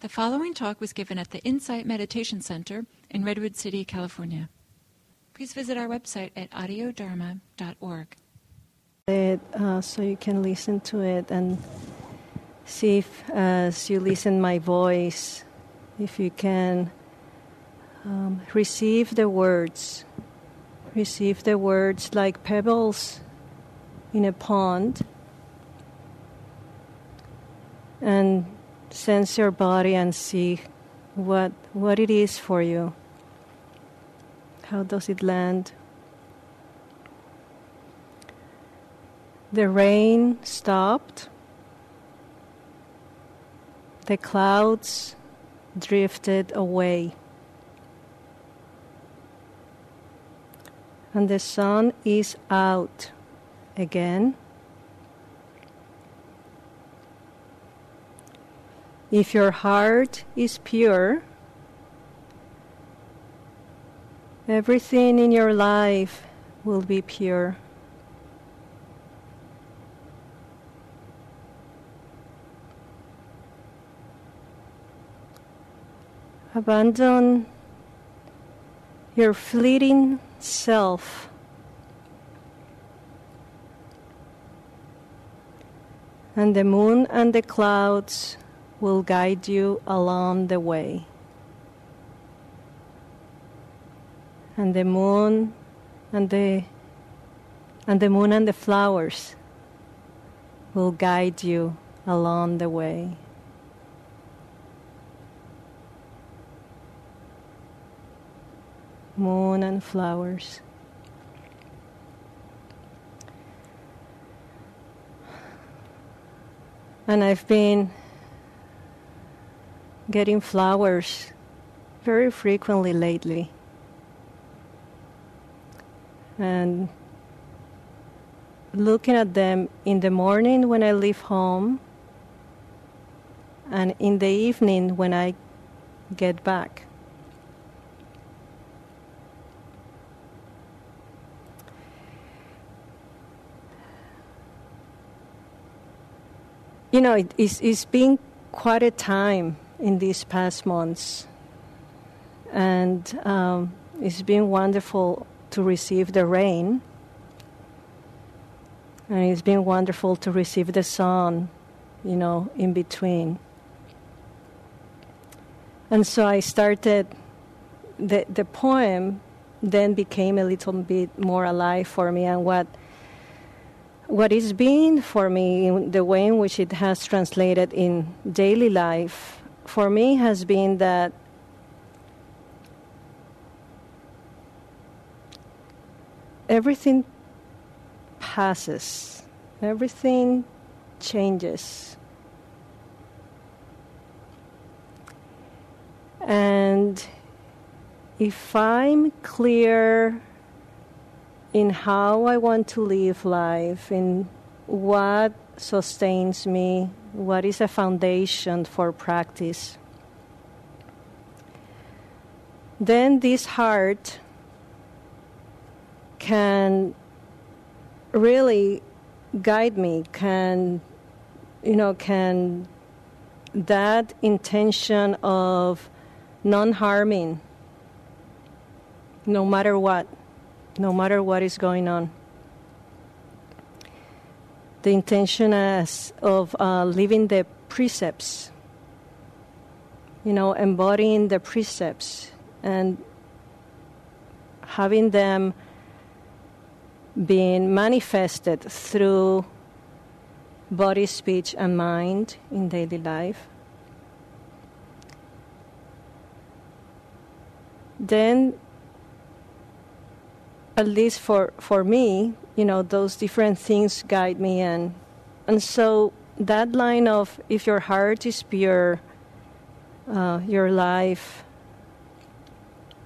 The following talk was given at the Insight Meditation Center in Redwood City, California. Please visit our website at audiodharma.org. It, uh, so you can listen to it and see if, as you listen my voice, if you can um, receive the words, receive the words like pebbles in a pond, and sense your body and see what what it is for you. How does it land? The rain stopped. The clouds drifted away. And the sun is out again. If your heart is pure, everything in your life will be pure. Abandon your fleeting self. And the moon and the clouds will guide you along the way. And the moon and the and the moon and the flowers will guide you along the way. Moon and flowers. And I've been getting flowers very frequently lately. And looking at them in the morning when I leave home and in the evening when I get back. You know, it, it's, it's been quite a time in these past months. And um, it's been wonderful to receive the rain. And it's been wonderful to receive the sun, you know, in between. And so I started, the, the poem then became a little bit more alive for me. And what, what it's been for me, in the way in which it has translated in daily life, for me has been that everything passes, everything changes. And if I'm clear in how I want to live life, in what sustains me, what is a foundation for practice. Then this heart can really guide me, can, you know, can that intention of non harming, no matter what, no matter what is going on the intention as of uh, living the precepts, you know, embodying the precepts and having them being manifested through body, speech, and mind in daily life. Then, at least for, for me, you know those different things guide me and and so that line of if your heart is pure uh, your life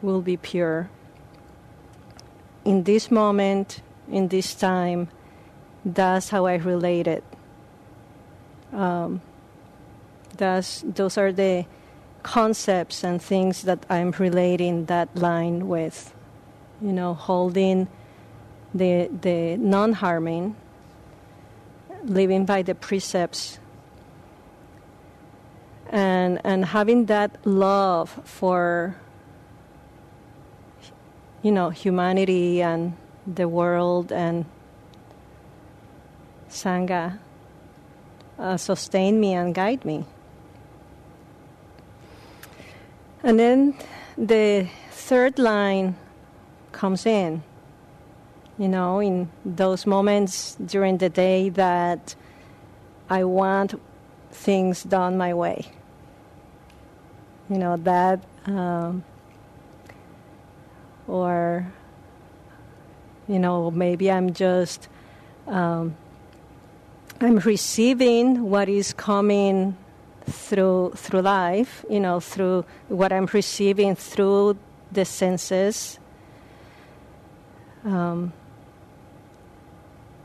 will be pure. In this moment in this time that's how i relate it. Um, that's, those are the concepts and things that i'm relating that line with you know holding the, the non harming, living by the precepts, and and having that love for you know humanity and the world and sangha uh, sustain me and guide me. And then the third line comes in you know in those moments during the day that i want things done my way. You know, that, um, or, you know, maybe I'm just, um, I'm receiving what is coming through through life, you know, through what I'm receiving through the senses. Um,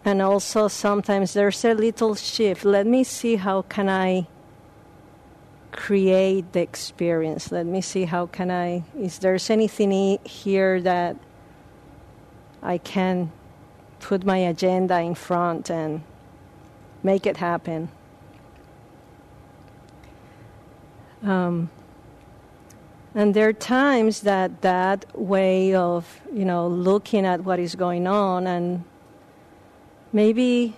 and also sometimes there's a little shift. Let me see how can i create the experience. Let me see how can i is there's anything here that i can put my agenda in front and make it happen? Um, and there are times that that way of you know looking at what is going on and maybe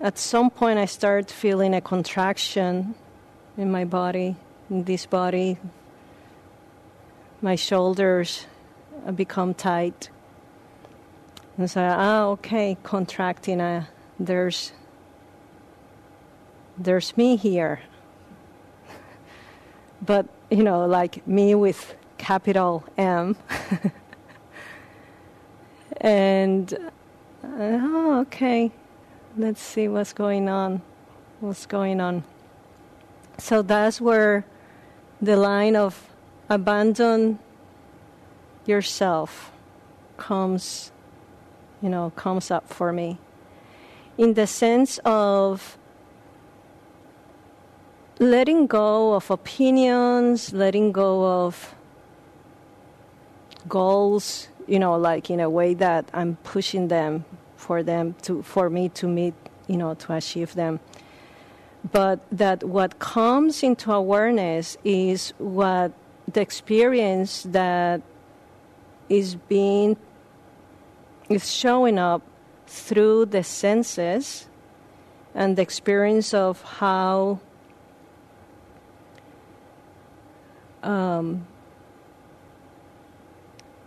at some point I start feeling a contraction in my body, in this body. My shoulders become tight. And so, ah, okay, contracting. Uh, there's, there's me here. but, you know, like me with capital M. and oh, okay, let's see what's going on. What's going on? So that's where the line of abandon yourself comes, you know, comes up for me. In the sense of letting go of opinions, letting go of goals, you know, like in a way that I'm pushing them for them to for me to meet, you know, to achieve them. But that what comes into awareness is what the experience that is being is showing up through the senses and the experience of how um,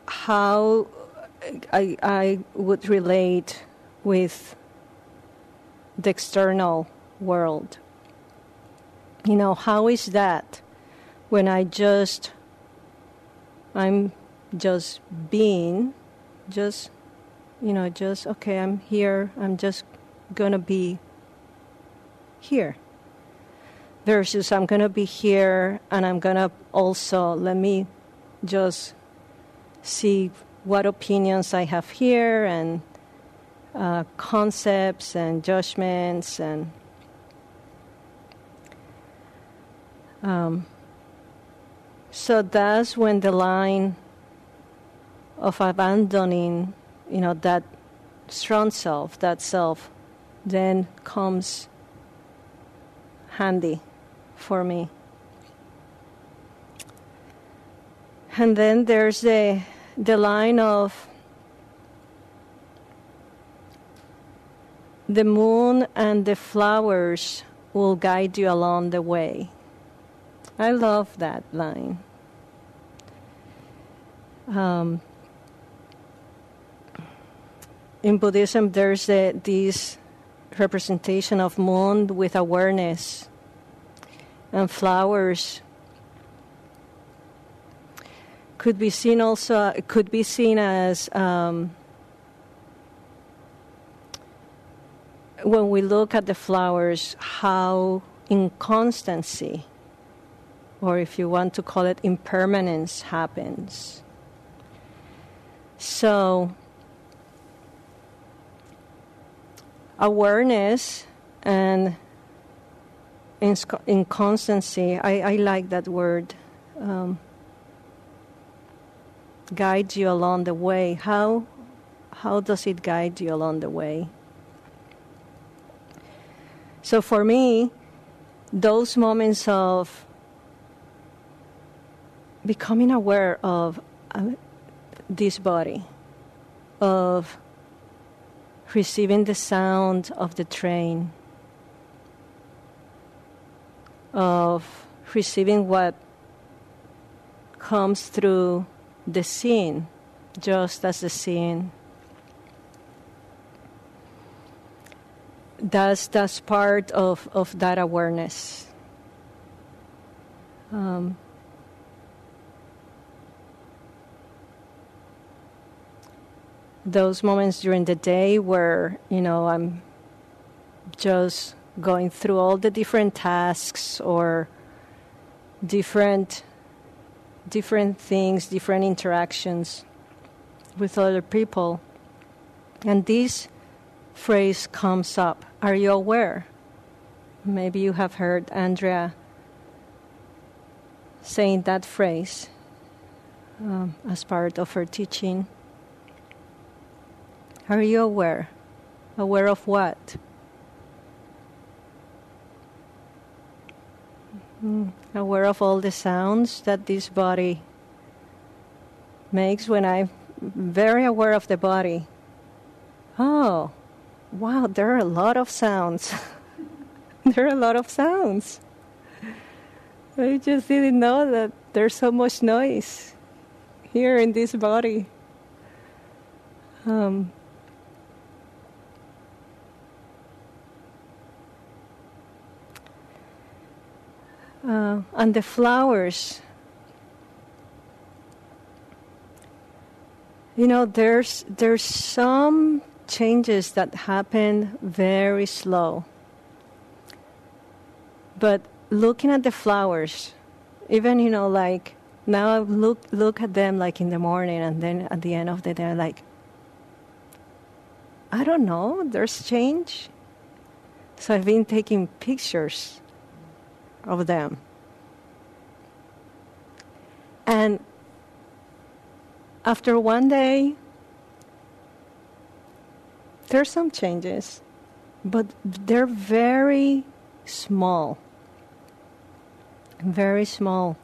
how I, I would relate with the external world. You know, how is that when I just, I'm just being, just, you know, just, okay, I'm here, I'm just gonna be here. Versus, I'm gonna be here and I'm gonna also, let me just see what opinions I have here and uh, concepts and judgments and um, so that's when the line of abandoning you know that strong self that self then comes handy for me and then there's the the line of the moon and the flowers will guide you along the way. I love that line. Um, in Buddhism, there's this representation of moon with awareness and flowers could be seen also could be seen as um, when we look at the flowers how inconstancy or if you want to call it impermanence happens. So awareness and inconstancy I, I like that word um, guides you along the way. How, how does it guide you along the way? So for me, those moments of becoming aware of uh, this body, of receiving the sound of the train, of receiving what comes through the scene, just as the scene. That's, that's part of, of that awareness. Um, those moments during the day where you know I'm just going through all the different tasks or different different things, different interactions with other people. And this phrase comes up. Are you aware? Maybe you have heard Andrea saying that phrase um, as part of her teaching. Are you aware? Aware of what? Aware of all the sounds that this body makes when I'm very aware of the body. Oh, wow, there are a lot of sounds. there are a lot of sounds. I just didn't know that there's so much noise here in this body. Um, uh, and the flowers. You know, there's there's some changes that happen very slow. But looking at the flowers, even you know, like now I look look at them like in the morning, and then at the end of the day, like I don't know, there's change. So I've been taking pictures of them. And after one day, there's some changes, but they're very small. Very small.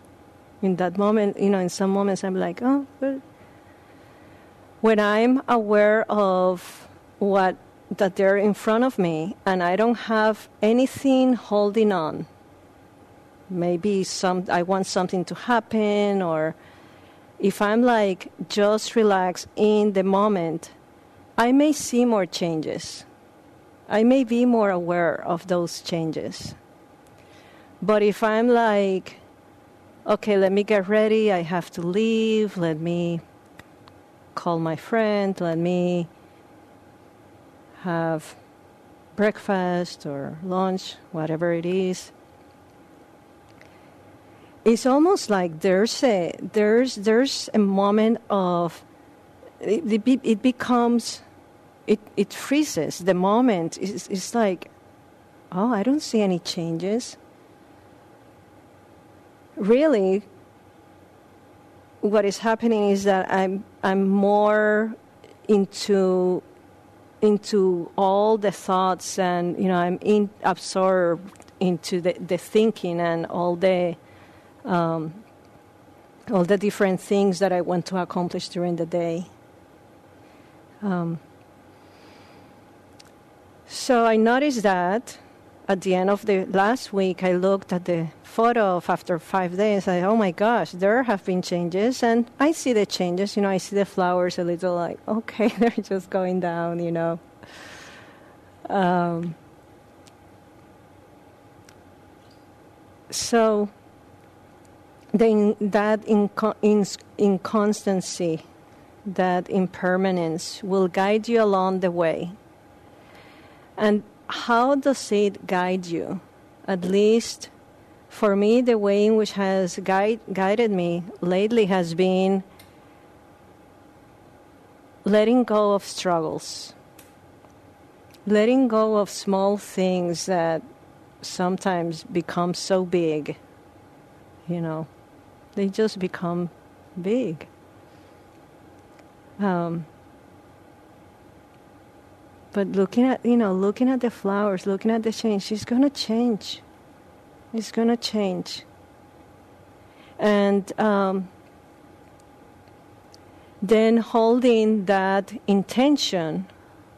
In that moment, you know, in some moments I'm like, oh, but when I'm aware of what that they're in front of me and I don't have anything holding on maybe some I want something to happen or if I'm like just relax in the moment, I may see more changes. I may be more aware of those changes. But if I'm like, okay, let me get ready, I have to leave, let me call my friend, let me have breakfast or lunch, whatever it is, it's almost like there's a there's there's a moment of it, it becomes it it freezes. The moment it's, like oh i don't see any changes. Really what is happening is that i'm i'm more into into all the thoughts and you know i'm in, absorbed into the, the thinking and all the um, all the different things that I want to accomplish during the day. Um, so I noticed that at the end of the last week, I looked at the photo of after five days. I, oh my gosh, there have been changes, and I see the changes. You know, I see the flowers a little like, okay, they're just going down. You know. Um, so the, that inco- in, inconstancy, that impermanence will guide you along the way. And how does it guide you? At least for me, the way in which has guide, guided me lately has been letting go of struggles, letting go of small things that sometimes become so big, you know they just become big. Um, but looking at you know looking at the flowers, looking at the change, it's gonna change. It's gonna change. And um, then holding that intention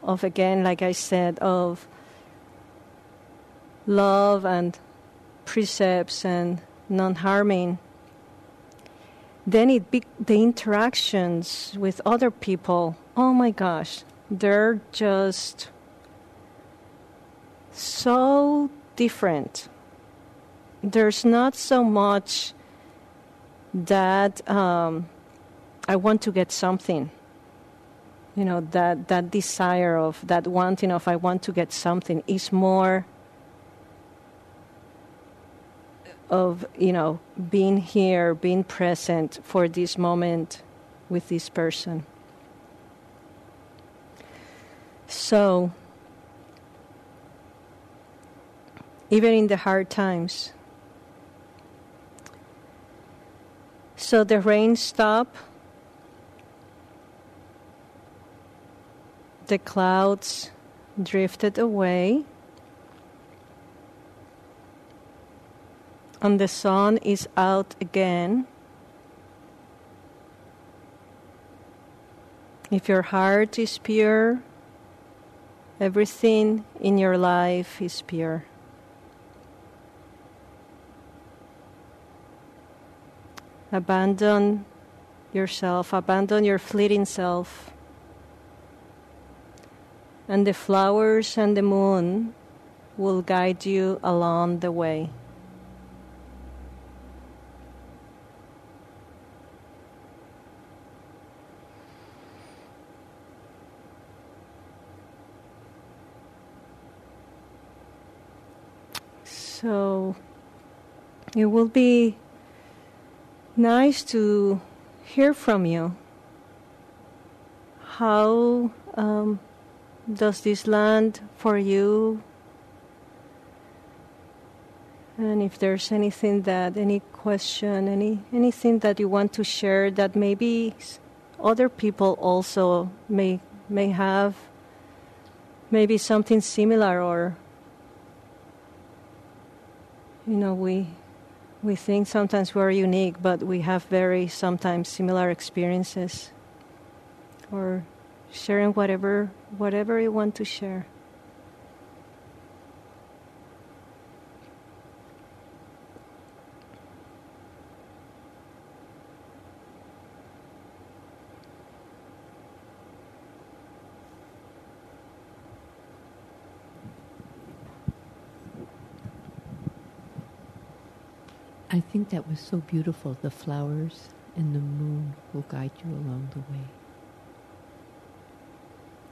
of again like i said of love and precepts and non-harming then it be- the interactions with other people oh my gosh they're just so different there's not so much that um, I want to get something. You know, that, that desire of, that wanting of, I want to get something is more of, you know, being here, being present for this moment with this person. So, even in the hard times, So the rain stopped. The clouds drifted away. And the sun is out again. If your heart is pure, everything in your life is pure. Abandon yourself, abandon your fleeting self. And the flowers and the moon will guide you along the way. So it will be nice to hear from you. How um, does this land for you? And if there's anything that, any question, any anything that you want to share that maybe other people also may may have, maybe something similar, or you know, we we think sometimes we're unique, but we have very sometimes similar experiences. Or sharing whatever whatever you want to share. I think that was so beautiful. The flowers and the moon will guide you along the way.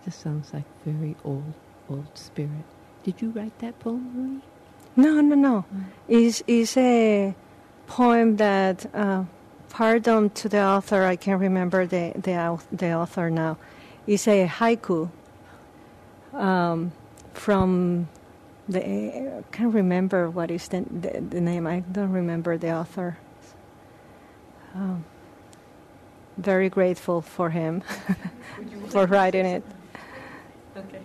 This sounds like very old, old spirit. Did you write that poem, Bruni? No, no, no. It's, it's a poem that, uh, pardon to the author, I can't remember the, the, the author now. It's a haiku um, from the, I can't remember what is the, the, the, name. I don't remember the author. Um, very grateful for him for writing it. Okay.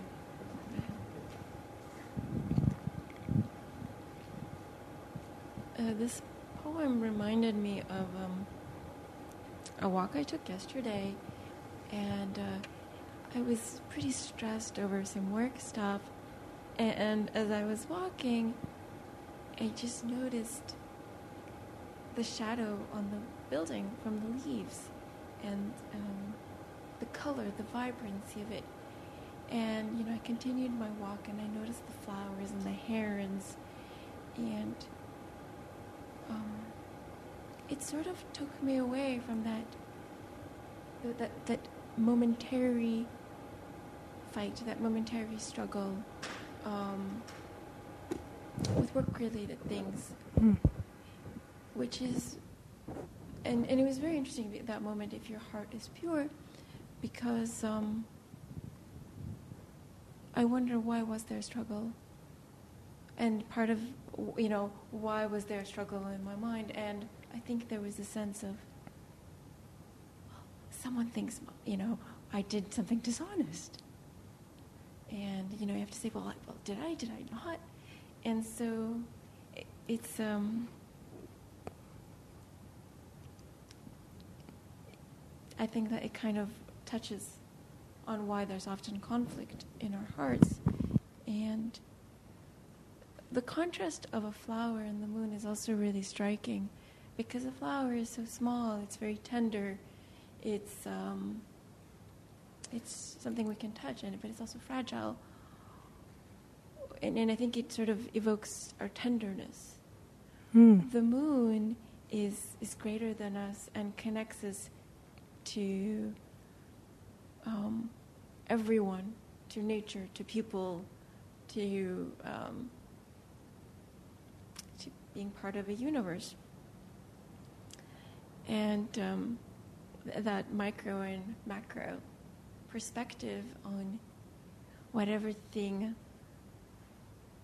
Uh, this poem reminded me of um, a walk I took yesterday, and uh, I was pretty stressed over some work stuff and as I was walking, I just noticed the shadow on the building from the leaves and um, the color, the vibrancy of it. And, you know, I continued my walk and I noticed the flowers and the herons. And um, it sort of took me away from that, that, that momentary fight, that momentary struggle um, with work related things, mm. which is, and, and it was very interesting at that moment if your heart is pure, because um, I wonder why was there struggle? And part of, you know, why was there struggle in my mind? And I think there was a sense of, someone thinks, you know, I did something dishonest and you know you have to say, well, well did I? Did I not? And so it, it's um, I think that it kind of touches on why there's often conflict in our hearts. And the contrast of a flower and the moon is also really striking because a flower is so small, it's very tender, it's, um, it's something we can touch, and but it's also fragile. And, and I think it sort of evokes our tenderness. Mm. The moon is, is greater than us and connects us to um, everyone, to nature, to people, to, um, to being part of a universe. And um, that micro and macro perspective on whatever thing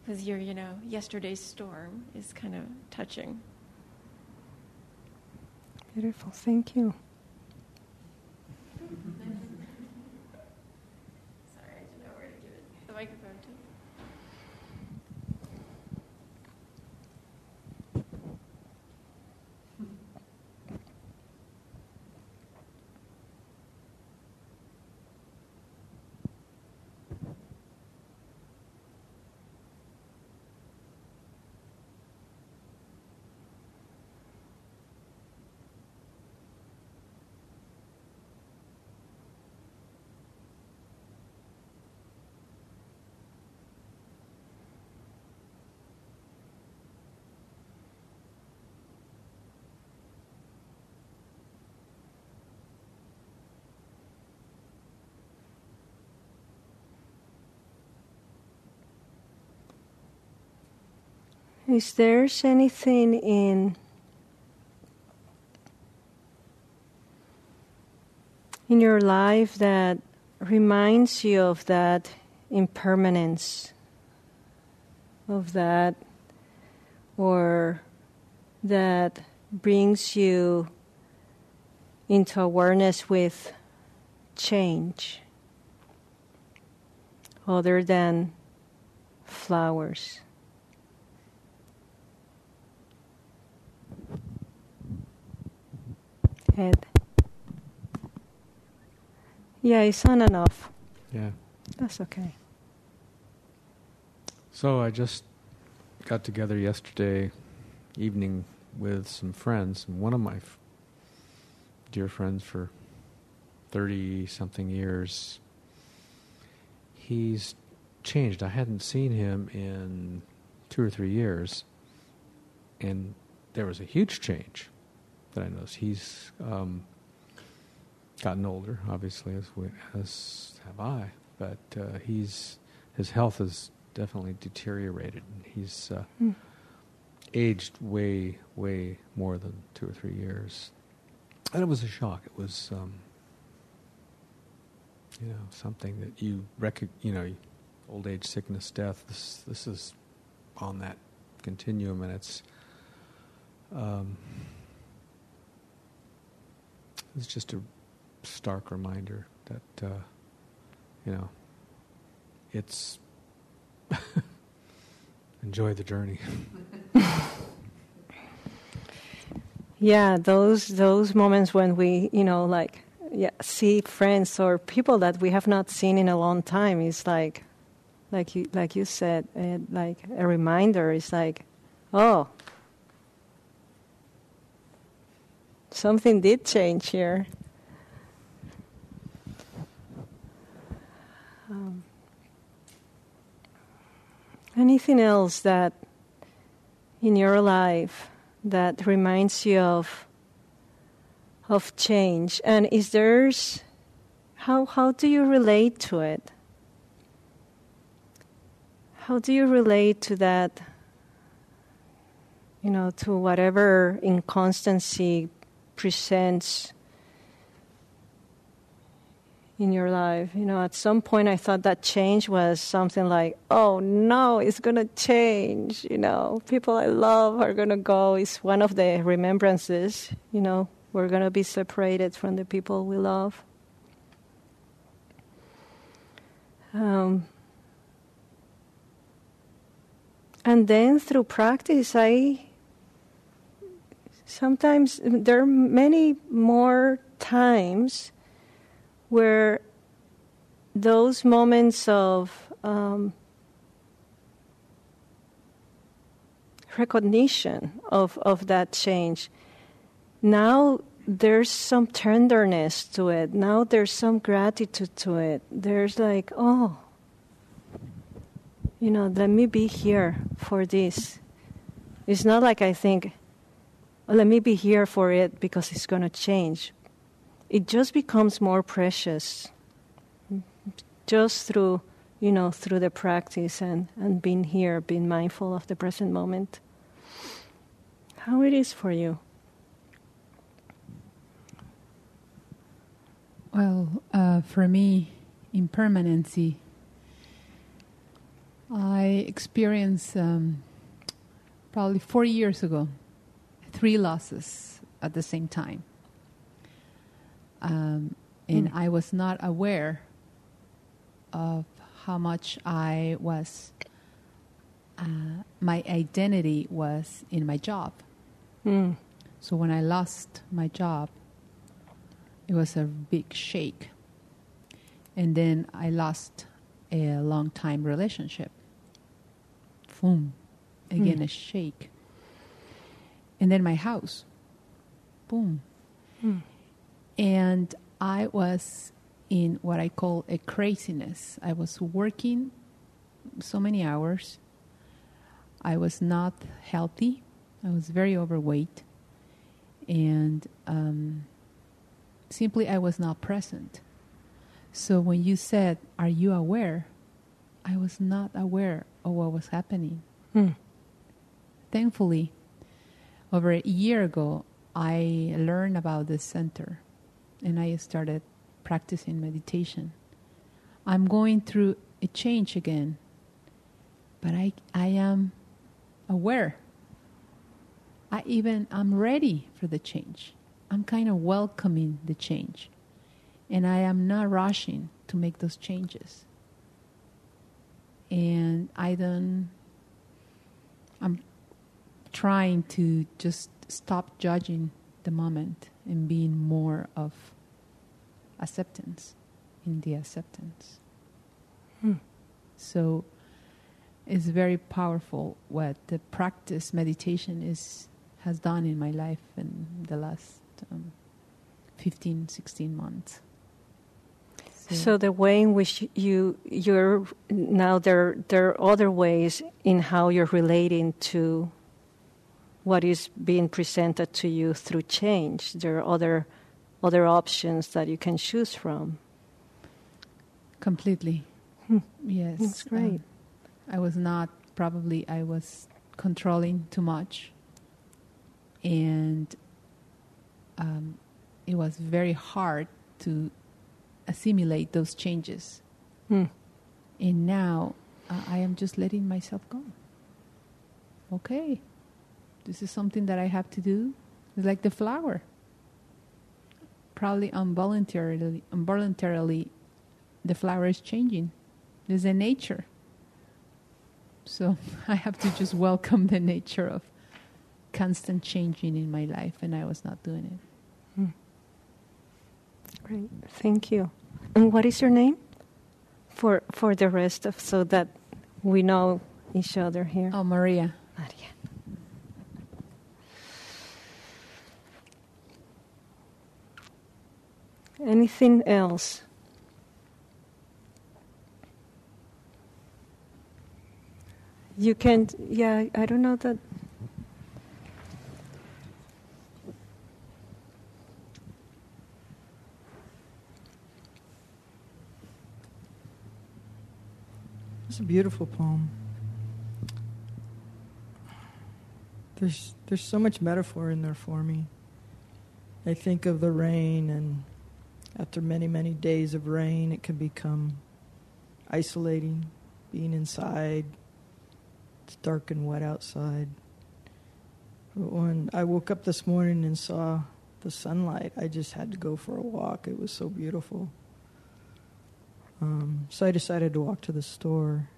was your, you know, yesterday's storm is kind of touching. Beautiful. Thank you. Sorry, I didn't know where to give it the microphone to. Is there anything in in your life that reminds you of that impermanence, of that, or that brings you into awareness with change, other than flowers? Head. Yeah, it's on and off. Yeah. That's okay. So I just got together yesterday evening with some friends, and one of my f- dear friends for 30 something years, he's changed. I hadn't seen him in two or three years, and there was a huge change that I noticed. He's um, gotten older, obviously, as, we, as have I, but uh, he's his health has definitely deteriorated. He's uh, Mm. aged way, way more than two or three years, and it was a shock. It was, um, you know, something that you rec- you know, old age, sickness, death. This this is on that continuum, and it's. Um, it's just a stark reminder that uh, you know it's enjoy the journey. Yeah, those those moments when we, you know, like yeah, see friends or people that we have not seen in a long time is like, like you like you said, uh, like a reminder. It's like, oh, something did change here. Um, anything else that in your life that reminds you of of change and is there's how how do you relate to it how do you relate to that you know to whatever inconstancy presents in your life. You know at some point i thought that change was something like oh no it's going to change you know. People i love are going to go. It's one of the remembrances you know. We're going to be separated from the people we love. Um, and then through practice i sometimes there are many more times where those moments of um, recognition of, of that change, now there's some tenderness to it. Now there's some gratitude to it. There's like, oh, you know, let me be here for this. It's not like I think, let me be here for it because it's going to change. It just becomes more precious just through, you know, through the practice and, and being here, being mindful of the present moment. How it is for you? Well, uh, for me, impermanency, I experienced um, probably four years ago three losses at the same time. Um, and mm. I was not aware of how much I was, uh, my identity was in my job. Mm. So when I lost my job, it was a big shake. And then I lost a long time relationship. Boom. Again, mm. a shake. And then my house. Boom. Mm. And I was in what I call a craziness. I was working so many hours. I was not healthy. I was very overweight. And um, simply, I was not present. So when you said, Are you aware? I was not aware of what was happening. Hmm. Thankfully, over a year ago, I learned about this center and I started practicing meditation. I'm going through a change again, but I, I am aware. I even I'm ready for the change. I'm kind of welcoming the change. And I am not rushing to make those changes. And I don't, I'm trying to just stop judging the moment and being more of acceptance in the acceptance. Hmm. So it's very powerful what the practice meditation is has done in my life in the last um, 15 16 months so, so, the way in which you you're now there there are other ways in how you're relating to what is being presented to you through change. There are other other options that you can choose from. Completely. Hmm. Yes. That's great. Um, I was not probably I was controlling too much and um, it was very hard to assimilate those changes. Hmm. And now uh, I am just letting myself go. Okay, this is something that I have to do. It's like the flower. Probably involuntarily, involuntarily, the flower is changing. There's a nature. So I have to just welcome the nature of constant changing in my life, and I was not doing it. Hmm. Great, thank you. And what is your name? For for the rest of so that we know each other here. Oh, Maria. Maria. Anything else? You can, yeah, I don't know that. It's a beautiful poem. There's there's so much metaphor in there for me. I think of the rain and after many, many days of rain, it can become isolating, being inside. It's dark and wet outside. But when I woke up this morning and saw the sunlight, I just had to go for a walk. It was so beautiful. Um, so I decided to walk to the store.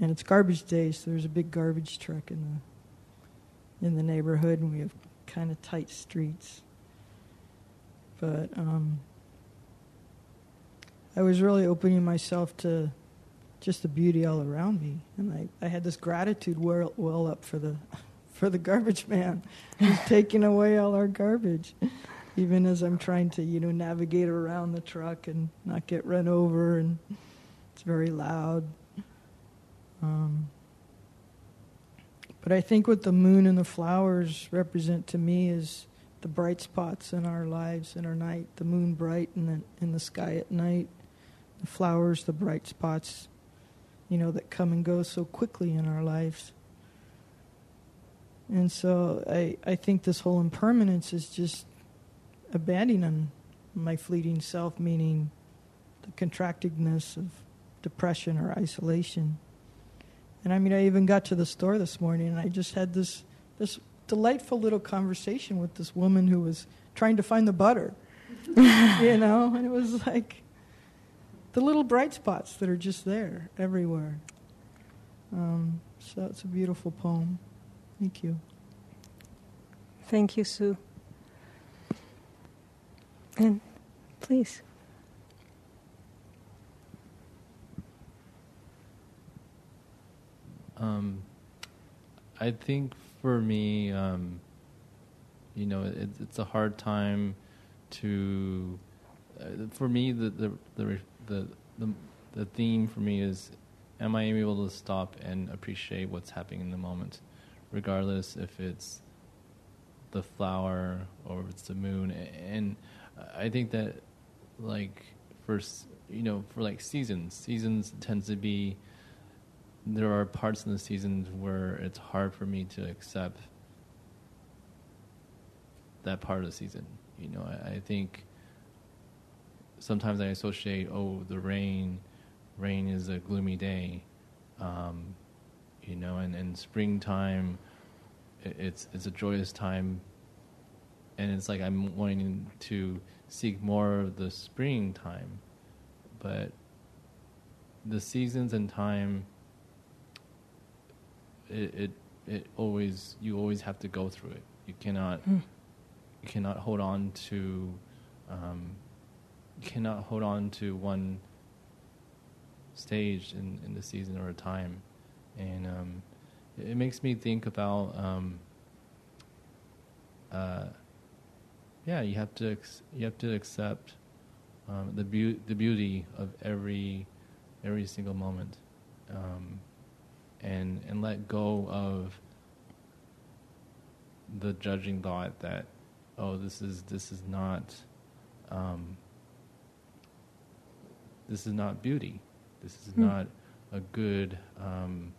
And it's garbage day, so there's a big garbage truck in the in the neighborhood, and we have kind of tight streets. But um, I was really opening myself to just the beauty all around me, and I, I had this gratitude well, well up for the for the garbage man who's taking away all our garbage, even as I'm trying to you know navigate around the truck and not get run over, and it's very loud. Um, but I think what the moon and the flowers represent to me is the bright spots in our lives in our night, the moon bright in the, in the sky at night, the flowers, the bright spots, you know, that come and go so quickly in our lives. And so I, I think this whole impermanence is just abandoning my fleeting self, meaning the contractedness of depression or isolation. And I mean, I even got to the store this morning and I just had this, this delightful little conversation with this woman who was trying to find the butter. you know, and it was like the little bright spots that are just there everywhere. Um, so it's a beautiful poem. Thank you. Thank you, Sue. And please. Um, I think for me, um, you know, it, it's a hard time to. Uh, for me, the the, the the the the theme for me is, am I able to stop and appreciate what's happening in the moment, regardless if it's the flower or if it's the moon, and I think that, like, for you know, for like seasons, seasons tends to be there are parts in the seasons where it's hard for me to accept that part of the season. You know, I, I think sometimes I associate, oh, the rain, rain is a gloomy day, um, you know, and, and springtime, it, it's it's a joyous time, and it's like I'm wanting to seek more of the springtime, but the seasons and time it, it it always you always have to go through it. You cannot mm. you cannot hold on to um, you cannot hold on to one stage in, in the season or a time, and um, it, it, makes me think about um, uh, yeah you have to you have to accept um, the beau- the beauty of every every single moment. Um, and and let go of the judging thought that oh this is this is not um, this is not beauty. This is mm. not a good um,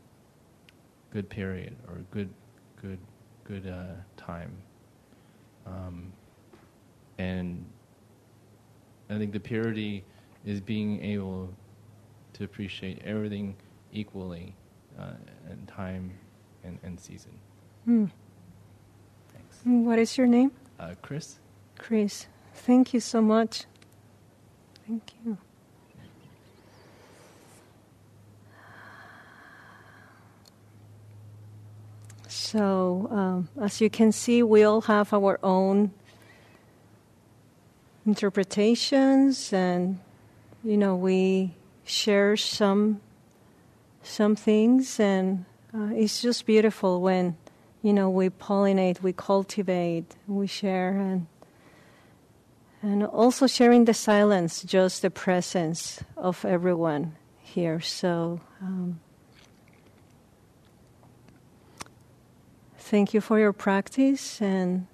good period or a good good good uh, time. Um, and I think the purity is being able to appreciate everything equally uh, and time and, and season. Hmm. Thanks. What is your name? Uh, Chris. Chris. Thank you so much. Thank you. So, um, as you can see, we all have our own interpretations, and you know, we share some some things, and uh, it's just beautiful when you know we pollinate, we cultivate, we share, and and also sharing the silence, just the presence of everyone here. So. Um, thank you for your practice and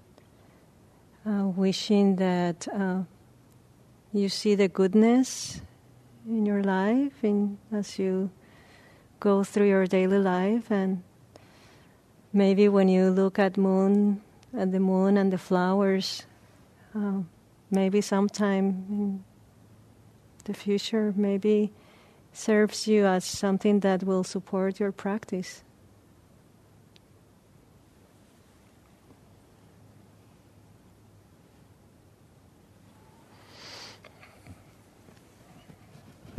uh, wishing that uh, you see the goodness in your life and as you go through your daily life and maybe when you look at moon at the moon and the flowers uh, maybe sometime in the future maybe serves you as something that will support your practice